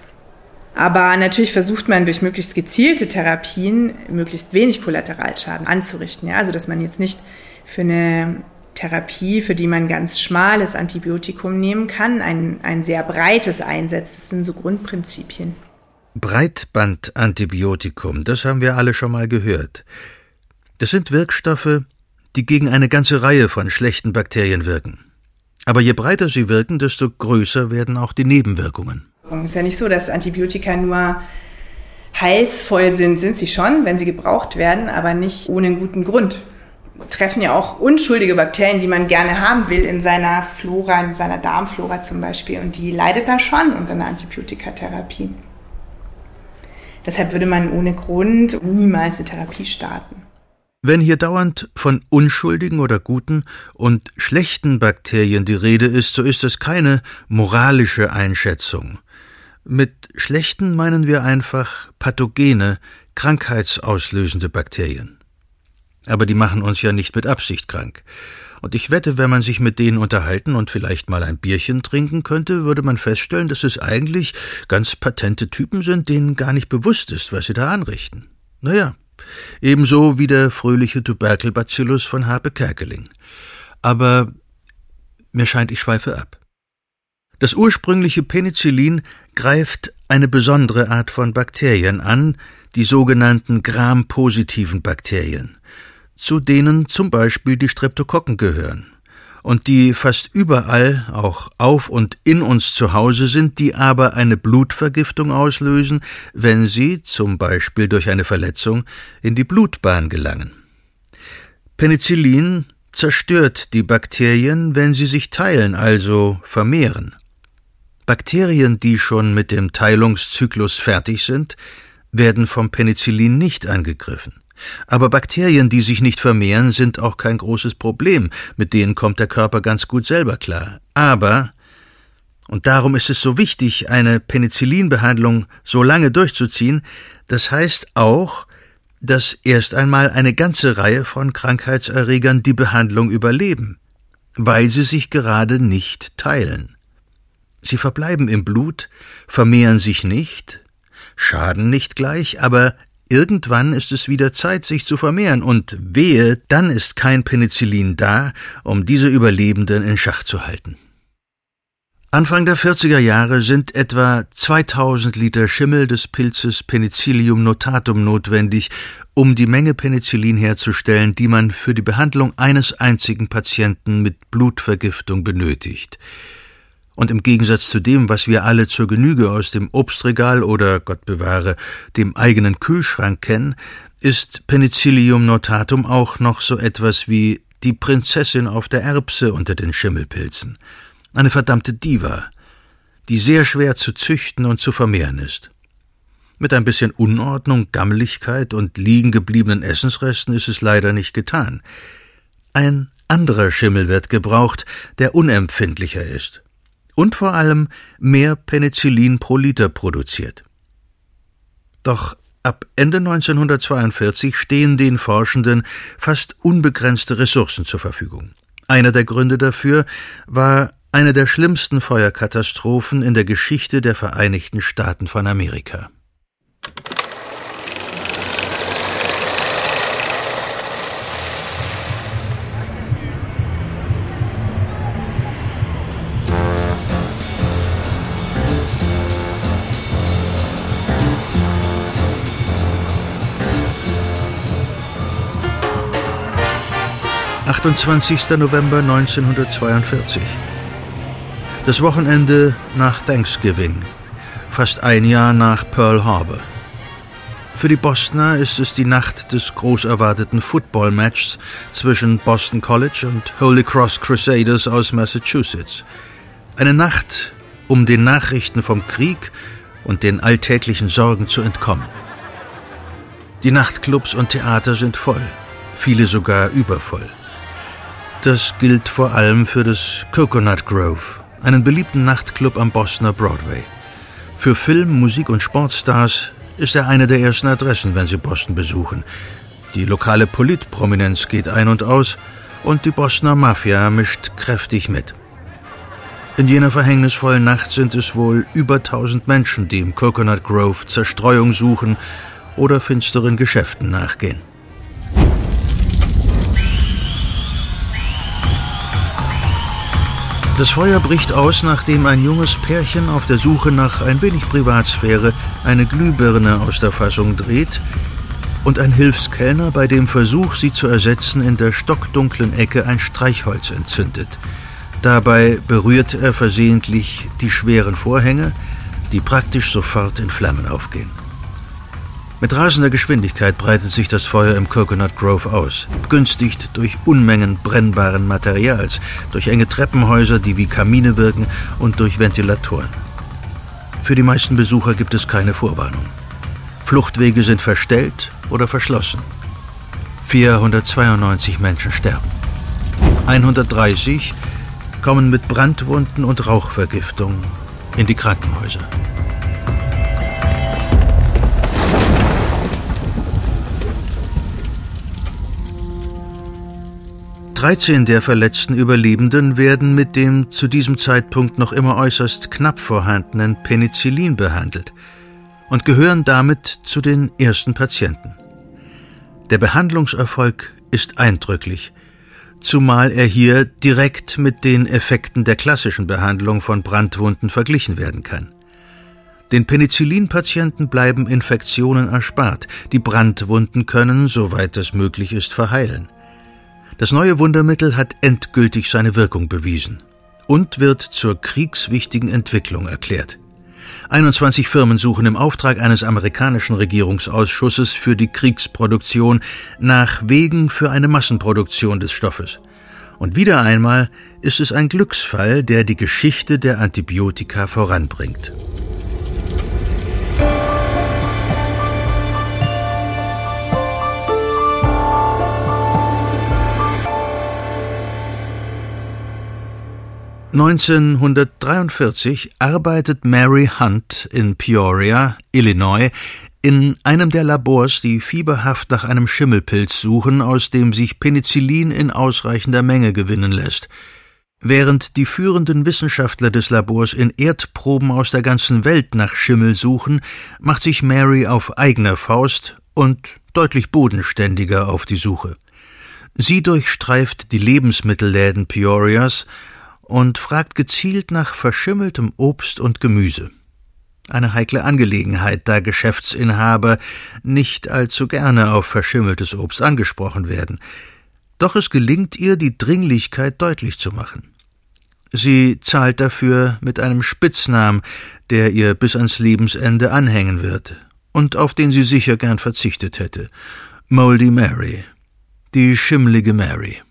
Aber natürlich versucht man durch möglichst gezielte Therapien möglichst wenig Kollateralschaden anzurichten. Ja? Also dass man jetzt nicht für eine Therapie, für die man ganz schmales Antibiotikum nehmen kann, ein, ein sehr breites einsetzt. Das sind so Grundprinzipien. Breitbandantibiotikum, das haben wir alle schon mal gehört. Das sind Wirkstoffe, die gegen eine ganze Reihe von schlechten Bakterien wirken. Aber je breiter sie wirken, desto größer werden auch die Nebenwirkungen. Es ist ja nicht so, dass Antibiotika nur heilsvoll sind, sind sie schon, wenn sie gebraucht werden, aber nicht ohne einen guten Grund. Treffen ja auch unschuldige Bakterien, die man gerne haben will in seiner Flora, in seiner Darmflora zum Beispiel. Und die leidet da schon unter einer Antibiotikatherapie. Deshalb würde man ohne Grund niemals eine Therapie starten. Wenn hier dauernd von unschuldigen oder guten und schlechten Bakterien die Rede ist, so ist das keine moralische Einschätzung. Mit schlechten meinen wir einfach pathogene, krankheitsauslösende Bakterien. Aber die machen uns ja nicht mit Absicht krank. Und ich wette, wenn man sich mit denen unterhalten und vielleicht mal ein Bierchen trinken könnte, würde man feststellen, dass es eigentlich ganz patente Typen sind, denen gar nicht bewusst ist, was sie da anrichten. Naja, ebenso wie der fröhliche Tuberkelbacillus von Harpe Kerkeling. Aber mir scheint, ich schweife ab. Das ursprüngliche Penicillin greift eine besondere Art von Bakterien an, die sogenannten Gram-positiven Bakterien, zu denen zum Beispiel die Streptokokken gehören und die fast überall auch auf und in uns zu Hause sind, die aber eine Blutvergiftung auslösen, wenn sie, zum Beispiel durch eine Verletzung, in die Blutbahn gelangen. Penicillin zerstört die Bakterien, wenn sie sich teilen, also vermehren. Bakterien, die schon mit dem Teilungszyklus fertig sind, werden vom Penicillin nicht angegriffen. Aber Bakterien, die sich nicht vermehren, sind auch kein großes Problem, mit denen kommt der Körper ganz gut selber klar. Aber, und darum ist es so wichtig, eine Penicillinbehandlung so lange durchzuziehen, das heißt auch, dass erst einmal eine ganze Reihe von Krankheitserregern die Behandlung überleben, weil sie sich gerade nicht teilen. Sie verbleiben im Blut, vermehren sich nicht, schaden nicht gleich, aber Irgendwann ist es wieder Zeit, sich zu vermehren, und wehe, dann ist kein Penicillin da, um diese Überlebenden in Schach zu halten. Anfang der 40er Jahre sind etwa 2000 Liter Schimmel des Pilzes Penicillium notatum notwendig, um die Menge Penicillin herzustellen, die man für die Behandlung eines einzigen Patienten mit Blutvergiftung benötigt. Und im Gegensatz zu dem, was wir alle zur Genüge aus dem Obstregal oder, Gott bewahre, dem eigenen Kühlschrank kennen, ist Penicillium notatum auch noch so etwas wie die Prinzessin auf der Erbse unter den Schimmelpilzen. Eine verdammte Diva, die sehr schwer zu züchten und zu vermehren ist. Mit ein bisschen Unordnung, Gammeligkeit und liegen gebliebenen Essensresten ist es leider nicht getan. Ein anderer Schimmel wird gebraucht, der unempfindlicher ist und vor allem mehr Penicillin pro Liter produziert. Doch ab Ende 1942 stehen den Forschenden fast unbegrenzte Ressourcen zur Verfügung. Einer der Gründe dafür war eine der schlimmsten Feuerkatastrophen in der Geschichte der Vereinigten Staaten von Amerika. 28. November 1942. Das Wochenende nach Thanksgiving, fast ein Jahr nach Pearl Harbor. Für die Bostoner ist es die Nacht des groß erwarteten Football-Matchs zwischen Boston College und Holy Cross Crusaders aus Massachusetts. Eine Nacht, um den Nachrichten vom Krieg und den alltäglichen Sorgen zu entkommen. Die Nachtclubs und Theater sind voll, viele sogar übervoll. Das gilt vor allem für das Coconut Grove, einen beliebten Nachtclub am Bostoner Broadway. Für Film-, Musik- und Sportstars ist er eine der ersten Adressen, wenn sie Boston besuchen. Die lokale Politprominenz geht ein und aus und die Bostoner Mafia mischt kräftig mit. In jener verhängnisvollen Nacht sind es wohl über tausend Menschen, die im Coconut Grove Zerstreuung suchen oder finsteren Geschäften nachgehen. Das Feuer bricht aus, nachdem ein junges Pärchen auf der Suche nach ein wenig Privatsphäre eine Glühbirne aus der Fassung dreht und ein Hilfskellner bei dem Versuch, sie zu ersetzen, in der stockdunklen Ecke ein Streichholz entzündet. Dabei berührt er versehentlich die schweren Vorhänge, die praktisch sofort in Flammen aufgehen. Mit rasender Geschwindigkeit breitet sich das Feuer im Coconut Grove aus, begünstigt durch Unmengen brennbaren Materials, durch enge Treppenhäuser, die wie Kamine wirken, und durch Ventilatoren. Für die meisten Besucher gibt es keine Vorwarnung. Fluchtwege sind verstellt oder verschlossen. 492 Menschen sterben. 130 kommen mit Brandwunden und Rauchvergiftung in die Krankenhäuser. 13 der verletzten Überlebenden werden mit dem zu diesem Zeitpunkt noch immer äußerst knapp vorhandenen Penicillin behandelt und gehören damit zu den ersten Patienten. Der Behandlungserfolg ist eindrücklich, zumal er hier direkt mit den Effekten der klassischen Behandlung von Brandwunden verglichen werden kann. Den Penicillin-Patienten bleiben Infektionen erspart, die Brandwunden können, soweit es möglich ist, verheilen. Das neue Wundermittel hat endgültig seine Wirkung bewiesen und wird zur kriegswichtigen Entwicklung erklärt. 21 Firmen suchen im Auftrag eines amerikanischen Regierungsausschusses für die Kriegsproduktion nach Wegen für eine Massenproduktion des Stoffes. Und wieder einmal ist es ein Glücksfall, der die Geschichte der Antibiotika voranbringt. 1943 arbeitet Mary Hunt in Peoria, Illinois, in einem der Labors, die fieberhaft nach einem Schimmelpilz suchen, aus dem sich Penicillin in ausreichender Menge gewinnen lässt. Während die führenden Wissenschaftler des Labors in Erdproben aus der ganzen Welt nach Schimmel suchen, macht sich Mary auf eigener Faust und deutlich bodenständiger auf die Suche. Sie durchstreift die Lebensmittelläden Peorias und fragt gezielt nach verschimmeltem Obst und Gemüse. Eine heikle Angelegenheit, da Geschäftsinhaber nicht allzu gerne auf verschimmeltes Obst angesprochen werden. Doch es gelingt ihr, die Dringlichkeit deutlich zu machen. Sie zahlt dafür mit einem Spitznamen, der ihr bis ans Lebensende anhängen wird und auf den sie sicher gern verzichtet hätte. Moldy Mary. Die schimmlige Mary.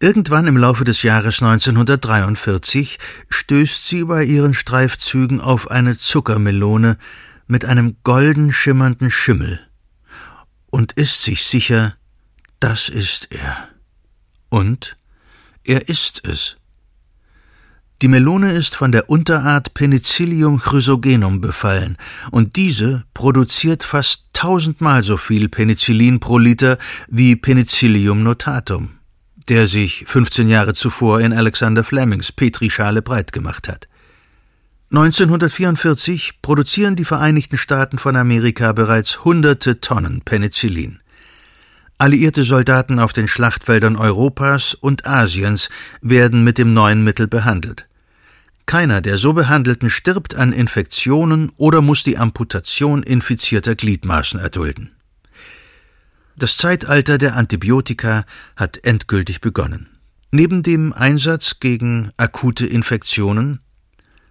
Irgendwann im Laufe des Jahres 1943 stößt sie bei ihren Streifzügen auf eine Zuckermelone mit einem golden schimmernden Schimmel und ist sich sicher, das ist er. Und er ist es. Die Melone ist von der Unterart Penicillium chrysogenum befallen, und diese produziert fast tausendmal so viel Penicillin pro Liter wie Penicillium notatum der sich 15 Jahre zuvor in Alexander Flemings Petrischale breit gemacht hat. 1944 produzieren die Vereinigten Staaten von Amerika bereits hunderte Tonnen Penicillin. Alliierte Soldaten auf den Schlachtfeldern Europas und Asiens werden mit dem neuen Mittel behandelt. Keiner der so behandelten stirbt an Infektionen oder muss die Amputation infizierter Gliedmaßen erdulden. Das Zeitalter der Antibiotika hat endgültig begonnen. Neben dem Einsatz gegen akute Infektionen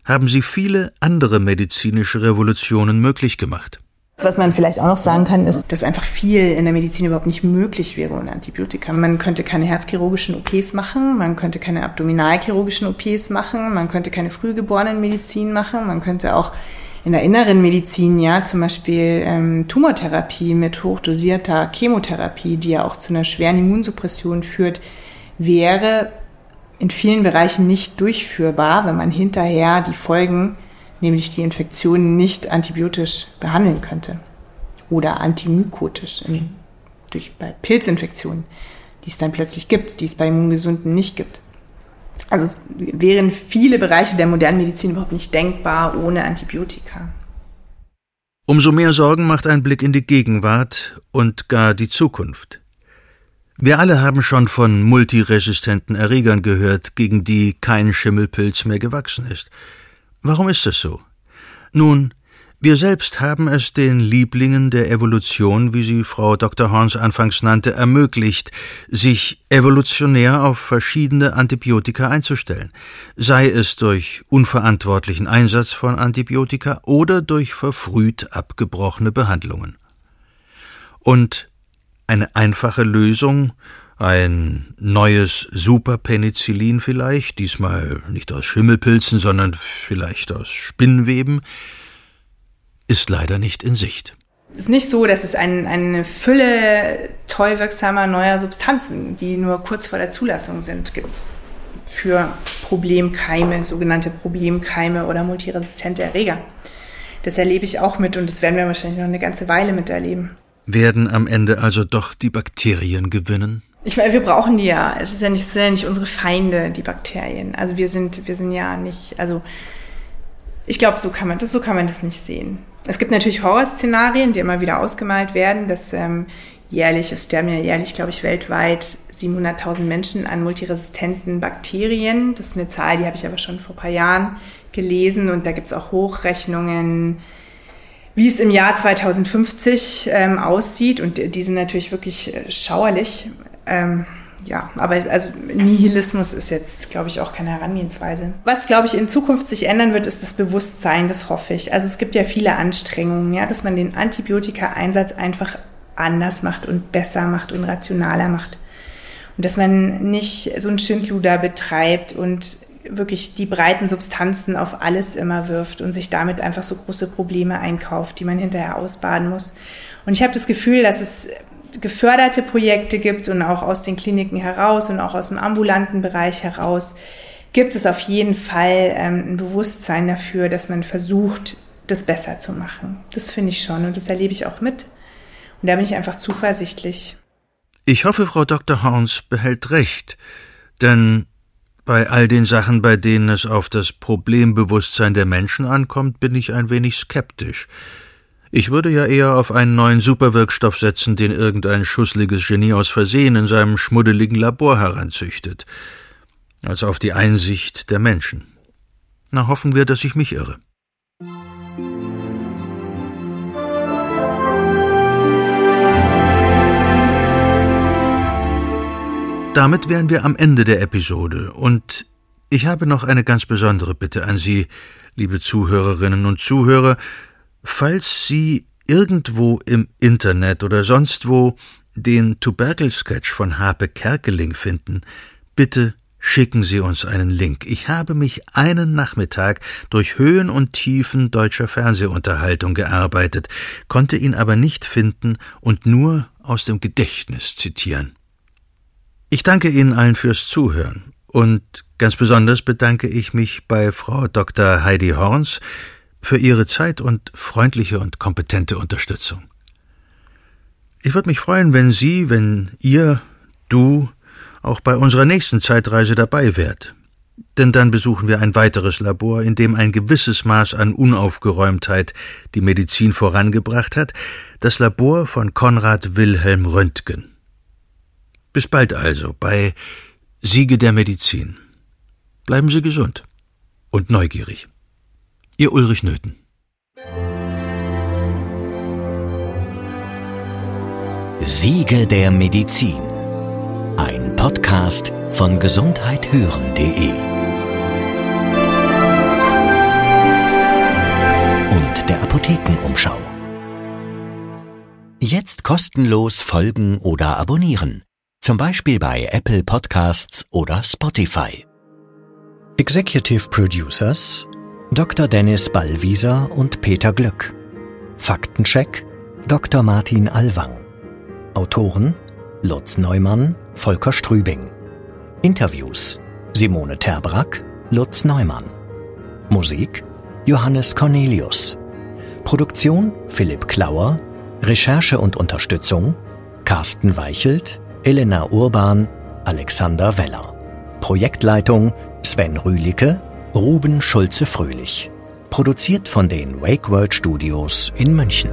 haben sie viele andere medizinische Revolutionen möglich gemacht. Was man vielleicht auch noch sagen kann, ist, dass einfach viel in der Medizin überhaupt nicht möglich wäre ohne Antibiotika. Man könnte keine herzchirurgischen OPs machen, man könnte keine abdominalchirurgischen OPs machen, man könnte keine Frühgeborenenmedizin machen, man könnte auch in der inneren Medizin, ja, zum Beispiel ähm, Tumortherapie mit hochdosierter Chemotherapie, die ja auch zu einer schweren Immunsuppression führt, wäre in vielen Bereichen nicht durchführbar, wenn man hinterher die Folgen, nämlich die Infektionen, nicht antibiotisch behandeln könnte oder antimykotisch in, durch, bei Pilzinfektionen, die es dann plötzlich gibt, die es bei Immungesunden nicht gibt. Also es wären viele Bereiche der modernen Medizin überhaupt nicht denkbar ohne Antibiotika. Umso mehr Sorgen macht ein Blick in die Gegenwart und gar die Zukunft. Wir alle haben schon von multiresistenten Erregern gehört, gegen die kein Schimmelpilz mehr gewachsen ist. Warum ist das so? Nun, wir selbst haben es den Lieblingen der Evolution, wie sie Frau Dr. Horns anfangs nannte, ermöglicht, sich evolutionär auf verschiedene Antibiotika einzustellen, sei es durch unverantwortlichen Einsatz von Antibiotika oder durch verfrüht abgebrochene Behandlungen. Und eine einfache Lösung, ein neues Superpenicillin vielleicht, diesmal nicht aus Schimmelpilzen, sondern vielleicht aus Spinnweben, ist leider nicht in Sicht. Es ist nicht so, dass es ein, eine Fülle toll wirksamer neuer Substanzen, die nur kurz vor der Zulassung sind, gibt für Problemkeime, sogenannte Problemkeime oder multiresistente Erreger. Das erlebe ich auch mit und das werden wir wahrscheinlich noch eine ganze Weile miterleben. Werden am Ende also doch die Bakterien gewinnen? Ich meine, wir brauchen die ja. Es ist ja nicht, sind ja nicht unsere Feinde, die Bakterien. Also wir sind, wir sind ja nicht, also ich glaube, so kann man das, so kann man das nicht sehen. Es gibt natürlich Horrorszenarien, die immer wieder ausgemalt werden, dass ähm, jährlich, es sterben ja jährlich, glaube ich, weltweit 700.000 Menschen an multiresistenten Bakterien. Das ist eine Zahl, die habe ich aber schon vor ein paar Jahren gelesen und da gibt es auch Hochrechnungen, wie es im Jahr 2050 ähm, aussieht und die sind natürlich wirklich äh, schauerlich. Ähm, ja, aber also Nihilismus ist jetzt, glaube ich, auch keine Herangehensweise. Was, glaube ich, in Zukunft sich ändern wird, ist das Bewusstsein, das hoffe ich. Also es gibt ja viele Anstrengungen, ja, dass man den Antibiotika-Einsatz einfach anders macht und besser macht und rationaler macht. Und dass man nicht so ein Schindluder betreibt und wirklich die breiten Substanzen auf alles immer wirft und sich damit einfach so große Probleme einkauft, die man hinterher ausbaden muss. Und ich habe das Gefühl, dass es geförderte Projekte gibt und auch aus den Kliniken heraus und auch aus dem ambulanten Bereich heraus gibt es auf jeden Fall ähm, ein Bewusstsein dafür, dass man versucht, das besser zu machen. Das finde ich schon und das erlebe ich auch mit. Und da bin ich einfach zuversichtlich. Ich hoffe, Frau Dr. Horns behält recht, denn bei all den Sachen, bei denen es auf das Problembewusstsein der Menschen ankommt, bin ich ein wenig skeptisch. Ich würde ja eher auf einen neuen Superwirkstoff setzen, den irgendein schussliges Genie aus Versehen in seinem schmuddeligen Labor heranzüchtet, als auf die Einsicht der Menschen. Na, hoffen wir, dass ich mich irre. Damit wären wir am Ende der Episode und ich habe noch eine ganz besondere Bitte an Sie, liebe Zuhörerinnen und Zuhörer, Falls Sie irgendwo im Internet oder sonst wo den Tuberkel-Sketch von Harpe Kerkeling finden, bitte schicken Sie uns einen Link. Ich habe mich einen Nachmittag durch Höhen und Tiefen deutscher Fernsehunterhaltung gearbeitet, konnte ihn aber nicht finden und nur aus dem Gedächtnis zitieren. Ich danke Ihnen allen fürs Zuhören und ganz besonders bedanke ich mich bei Frau Dr. Heidi Horns, für Ihre Zeit und freundliche und kompetente Unterstützung. Ich würde mich freuen, wenn Sie, wenn ihr, du, auch bei unserer nächsten Zeitreise dabei wärt. Denn dann besuchen wir ein weiteres Labor, in dem ein gewisses Maß an Unaufgeräumtheit die Medizin vorangebracht hat, das Labor von Konrad Wilhelm Röntgen. Bis bald also bei Siege der Medizin. Bleiben Sie gesund und neugierig. Ihr Ulrich Nöthen. Siege der Medizin. Ein Podcast von gesundheithören.de und der Apothekenumschau. Jetzt kostenlos folgen oder abonnieren. Zum Beispiel bei Apple Podcasts oder Spotify. Executive Producers Dr. Dennis Ballwieser und Peter Glück. Faktencheck Dr. Martin Alwang. Autoren Lutz Neumann, Volker Strübing. Interviews Simone Terbrack, Lutz Neumann. Musik Johannes Cornelius. Produktion Philipp Klauer. Recherche und Unterstützung Carsten Weichelt, Elena Urban, Alexander Weller. Projektleitung Sven Rühlicke, Ruben Schulze-Fröhlich. Produziert von den Wake World Studios in München.